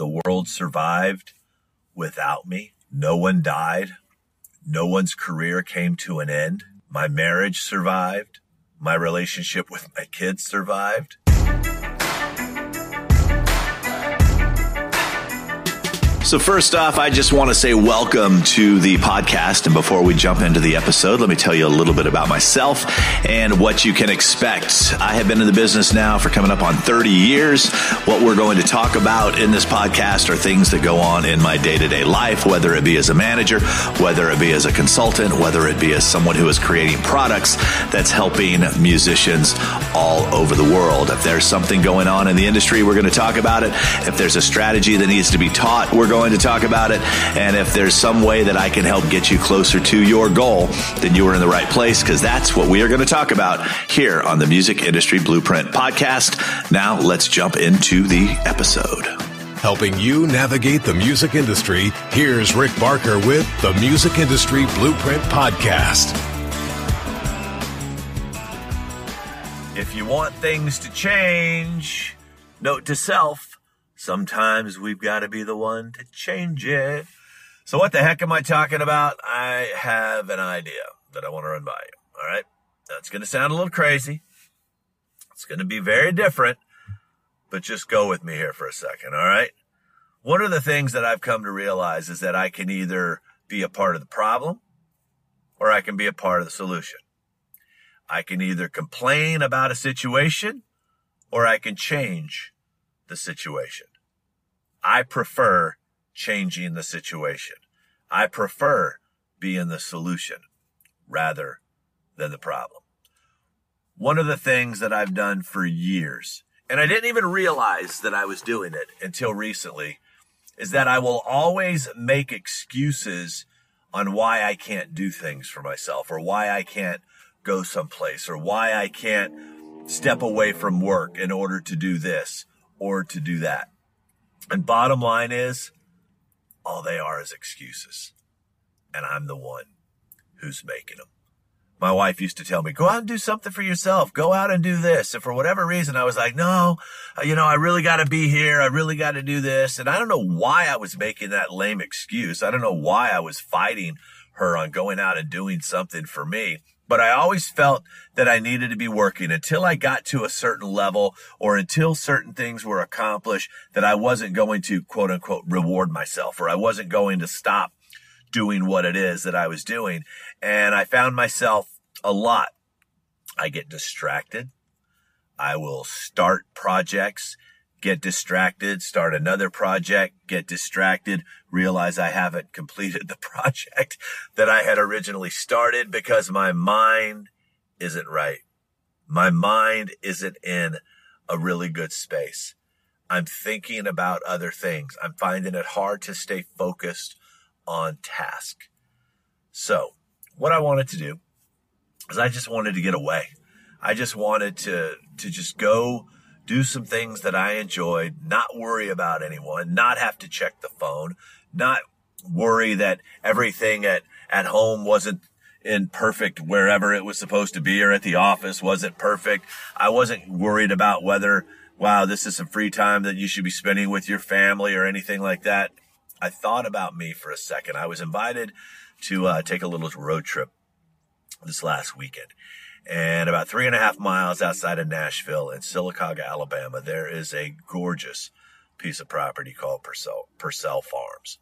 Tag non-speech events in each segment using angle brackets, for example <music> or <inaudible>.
the world survived without me. No one died. No one's career came to an end. My marriage survived. My relationship with my kids survived. So, first off, I just want to say welcome to the podcast. And before we jump into the episode, let me tell you a little bit about myself and what you can expect. I have been in the business now for coming up on 30 years. What we're going to talk about in this podcast are things that go on in my day to day life, whether it be as a manager, whether it be as a consultant, whether it be as someone who is creating products that's helping musicians all over the world. If there's something going on in the industry, we're going to talk about it. If there's a strategy that needs to be taught, we're going going to talk about it. And if there's some way that I can help get you closer to your goal, then you are in the right place because that's what we are going to talk about here on the Music Industry Blueprint podcast. Now let's jump into the episode. Helping you navigate the music industry, here's Rick Barker with the Music Industry Blueprint podcast. If you want things to change, note to self Sometimes we've got to be the one to change it. So what the heck am I talking about? I have an idea that I want to run by you. All right. That's going to sound a little crazy. It's going to be very different, but just go with me here for a second. All right. One of the things that I've come to realize is that I can either be a part of the problem or I can be a part of the solution. I can either complain about a situation or I can change the situation. I prefer changing the situation. I prefer being the solution rather than the problem. One of the things that I've done for years, and I didn't even realize that I was doing it until recently, is that I will always make excuses on why I can't do things for myself or why I can't go someplace or why I can't step away from work in order to do this or to do that. And bottom line is, all they are is excuses. And I'm the one who's making them. My wife used to tell me, go out and do something for yourself. Go out and do this. And for whatever reason, I was like, no, uh, you know, I really got to be here. I really got to do this. And I don't know why I was making that lame excuse. I don't know why I was fighting her on going out and doing something for me but I always felt that I needed to be working until I got to a certain level or until certain things were accomplished that I wasn't going to quote unquote reward myself or I wasn't going to stop doing what it is that I was doing. And I found myself a lot. I get distracted. I will start projects get distracted, start another project, get distracted, realize I haven't <laughs> completed the project that I had originally started because my mind isn't right. My mind isn't in a really good space. I'm thinking about other things. I'm finding it hard to stay focused on task. So what I wanted to do is I just wanted to get away. I just wanted to, to just go do some things that I enjoyed, not worry about anyone, not have to check the phone, not worry that everything at, at home wasn't in perfect wherever it was supposed to be or at the office wasn't perfect. I wasn't worried about whether, wow, this is some free time that you should be spending with your family or anything like that. I thought about me for a second. I was invited to uh, take a little road trip this last weekend and about three and a half miles outside of Nashville in Sylacauga, Alabama, there is a gorgeous piece of property called Pursell, Pursell Farms.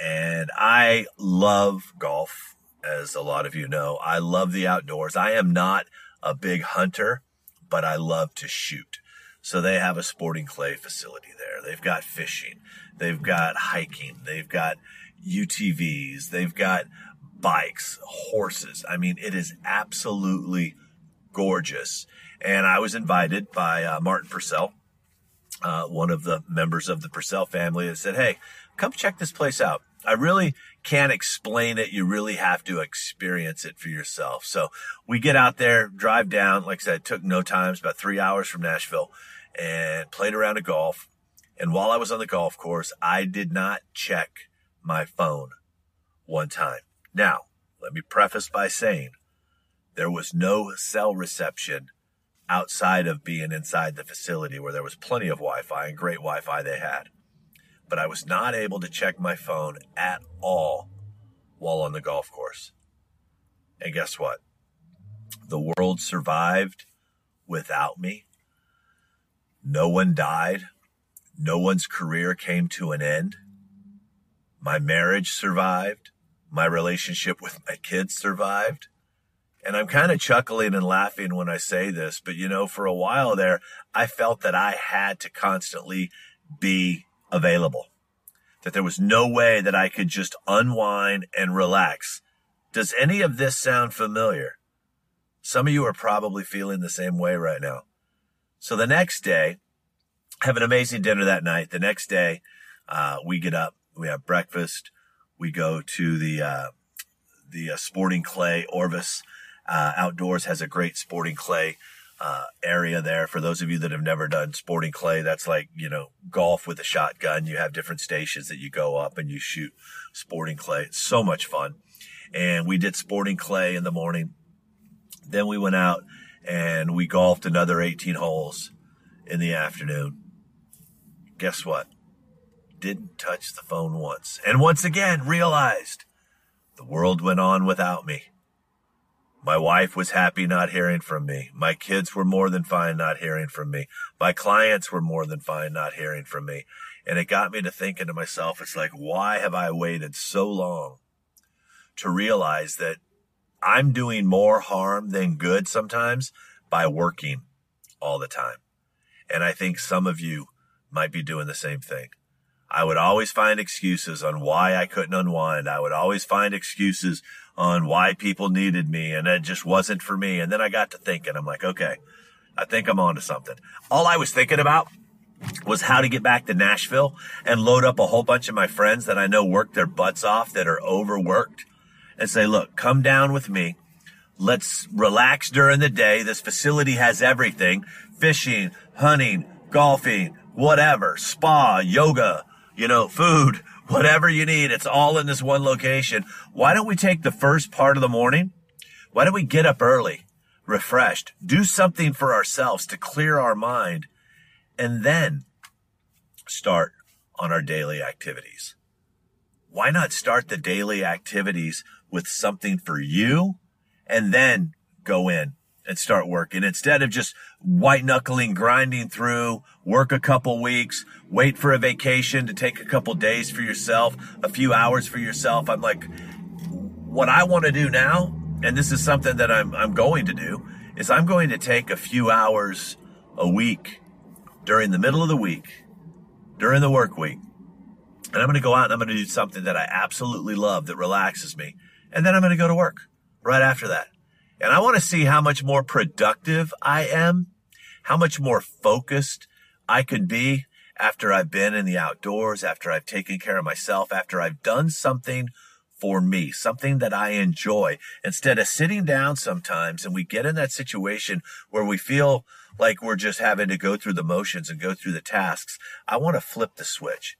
And I love golf, as a lot of you know. I love the outdoors. I am not a big hunter, but I love to shoot. So they have a sporting clay facility there. They've got fishing. They've got hiking. They've got UTVs. They've got bikes, horses. I mean, it is absolutely gorgeous. And I was invited by uh, Martin Pursell, uh, one of the members of the Pursell family, and said, Hey, come check this place out. I really can't explain it. You really have to experience it for yourself. So we get out there, drive down. Like I said, it took no time. It's about three hours from Nashville and played around a golf. And while I was on the golf course, I did not check my phone one time. Now, let me preface by saying there was no cell reception outside of being inside the facility where there was plenty of Wi Fi and great Wi Fi they had. but I was not able to check my phone at all while on the golf course. And guess what? The world survived without me. No one died. No one's career came to an end. My marriage survived. My relationship with my kids survived. And I'm kind of chuckling and laughing when I say this, but you know, for a while there, I felt that I had to constantly be available, that there was no way that I could just unwind and relax. Does any of this sound familiar? Some of you are probably feeling the same way right now. So the next day, have an amazing dinner that night. The next day, uh, we get up, we have breakfast, we go to the, uh, the uh, sporting clay Orvis uh, Outdoors has a great sporting clay uh, area there. For those of you that have never done sporting clay, that's like, you know, golf with a shotgun. You have different stations that you go up and you shoot sporting clay. It's so much fun. And we did sporting clay in the morning. Then we went out and we golfed another 18 holes in the afternoon. Guess what? Didn't touch the phone once. And once again realized the world went on without me. My wife was happy not hearing from me. My kids were more than fine not hearing from me. My clients were more than fine not hearing from me. And it got me to thinking to myself, it's like, why have I waited so long to realize that I'm doing more harm than good sometimes by working all the time? And I think some of you might be doing the same thing. I would always find excuses on why I couldn't unwind. I would always find excuses on why people needed me and it just wasn't for me. And then I got to thinking, I'm like, okay, I think I'm onto something. All I was thinking about was how to get back to Nashville and load up a whole bunch of my friends that I know work their butts off that are overworked and say, look, come down with me. Let's relax during the day. This facility has everything fishing, hunting, golfing, whatever, spa, yoga, you know, food, <laughs> whatever you need. It's all in this one location. Why don't we take the first part of the morning? Why don't we get up early, refreshed, do something for ourselves to clear our mind, and then start on our daily activities? Why not start the daily activities with something for you and then go in and start working instead of just white knuckling, grinding through, work a couple weeks, wait for a vacation to take a couple days for yourself, a few hours for yourself. I'm like, what I want to do now, and this is something that I'm, I'm going to do, is I'm going to take a few hours a week during the middle of the week, during the work week. And I'm going to go out and I'm going to do something that I absolutely love that relaxes me. And then I'm going to go to work right after that. And I want to see how much more productive I am, how much more focused I could be after I've been in the outdoors, after I've taken care of myself, after I've done something for me, something that I enjoy instead of sitting down sometimes and we get in that situation where we feel like we're just having to go through the motions and go through the tasks. I want to flip the switch.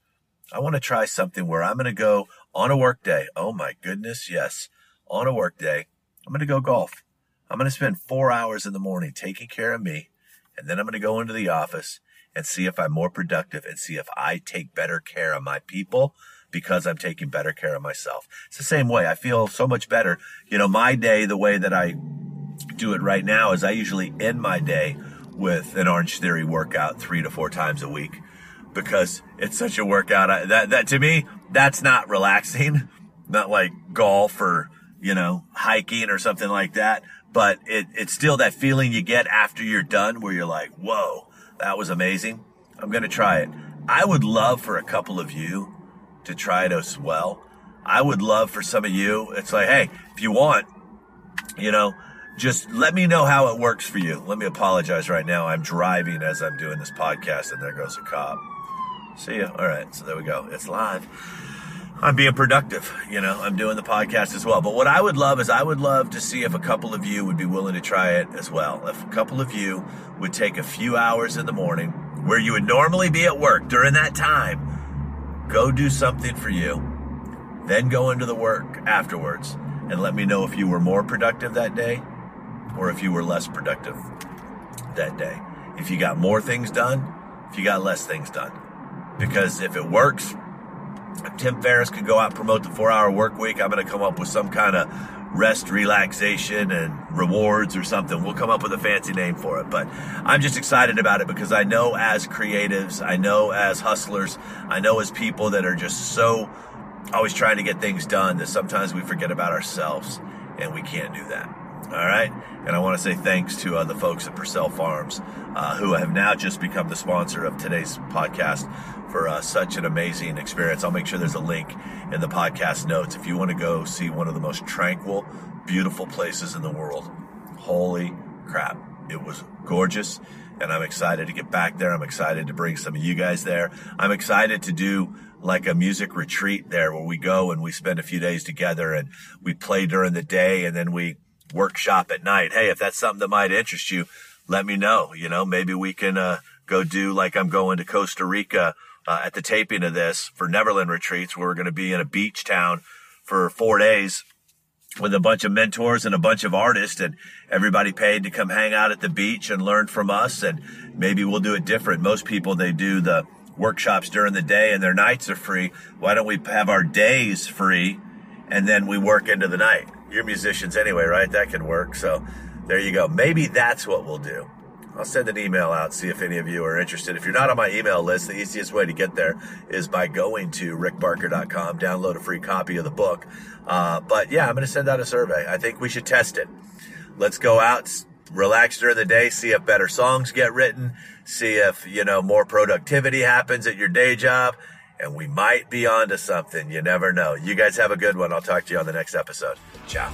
I want to try something where I'm going to go on a work day. Oh my goodness. Yes. On a work day. I'm going to go golf. I'm going to spend four hours in the morning taking care of me. And then I'm going to go into the office and see if I'm more productive and see if I take better care of my people because I'm taking better care of myself. It's the same way. I feel so much better. You know, my day, the way that I do it right now is I usually end my day with an Orange Theory workout three to four times a week because it's such a workout. I, that, that to me, that's not relaxing, <laughs> not like golf or, you know, hiking or something like that but it, it's still that feeling you get after you're done where you're like, whoa, that was amazing. I'm going to try it. I would love for a couple of you to try it as well. I would love for some of you, it's like, hey, if you want, you know, just let me know how it works for you. Let me apologize right now. I'm driving as I'm doing this podcast, and there goes a cop. See ya. All right, so there we go. It's live. I'm being productive. You know, I'm doing the podcast as well. But what I would love is I would love to see if a couple of you would be willing to try it as well. If a couple of you would take a few hours in the morning where you would normally be at work during that time, go do something for you, then go into the work afterwards and let me know if you were more productive that day or if you were less productive that day. If you got more things done, if you got less things done. Because if it works, Tim Ferriss could go out and promote the four hour work week, I'm going to come up with some kind of rest, relaxation, and rewards or something. We'll come up with a fancy name for it. But I'm just excited about it because I know as creatives, I know as hustlers, I know as people that are just so always trying to get things done that sometimes we forget about ourselves and we can't do that. All right. And I want to say thanks to uh, the folks at Pursell Farms uh, who have now just become the sponsor of today's podcast for uh, such an amazing experience. I'll make sure there's a link in the podcast notes if you want to go see one of the most tranquil, beautiful places in the world. Holy crap. It was gorgeous. And I'm excited to get back there. I'm excited to bring some of you guys there. I'm excited to do like a music retreat there where we go and we spend a few days together and we play during the day and then we workshop at night. Hey, if that's something that might interest you, let me know. You know, maybe we can uh, go do like I'm going to Costa Rica uh, at the taping of this for Neverland retreats, where we're going to be in a beach town for four days with a bunch of mentors and a bunch of artists and everybody paid to come hang out at the beach and learn from us. And maybe we'll do it different. Most people, they do the workshops during the day and their nights are free. Why don't we have our days free and then we work into the night? You're musicians anyway, right? That can work. So there you go. Maybe that's what we'll do. I'll send an email out, see if any of you are interested. If you're not on my email list, the easiest way to get there is by going to rickbarker.com, download a free copy of the book. Uh, but yeah, I'm going to send out a survey. I think we should test it. Let's go out, relax during the day, see if better songs get written, see if, you know, more productivity happens at your day job, and we might be onto something. You never know. You guys have a good one. I'll talk to you on the next episode. Ciao.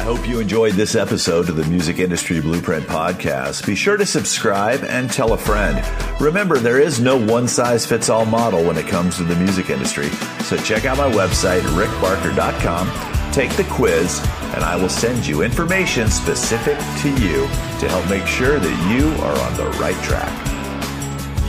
I hope you enjoyed this episode of the Music Industry Blueprint Podcast. Be sure to subscribe and tell a friend. Remember, there is no one size fits all model when it comes to the music industry. So check out my website, rickbarker.com, take the quiz, and I will send you information specific to you to help make sure that you are on the right track.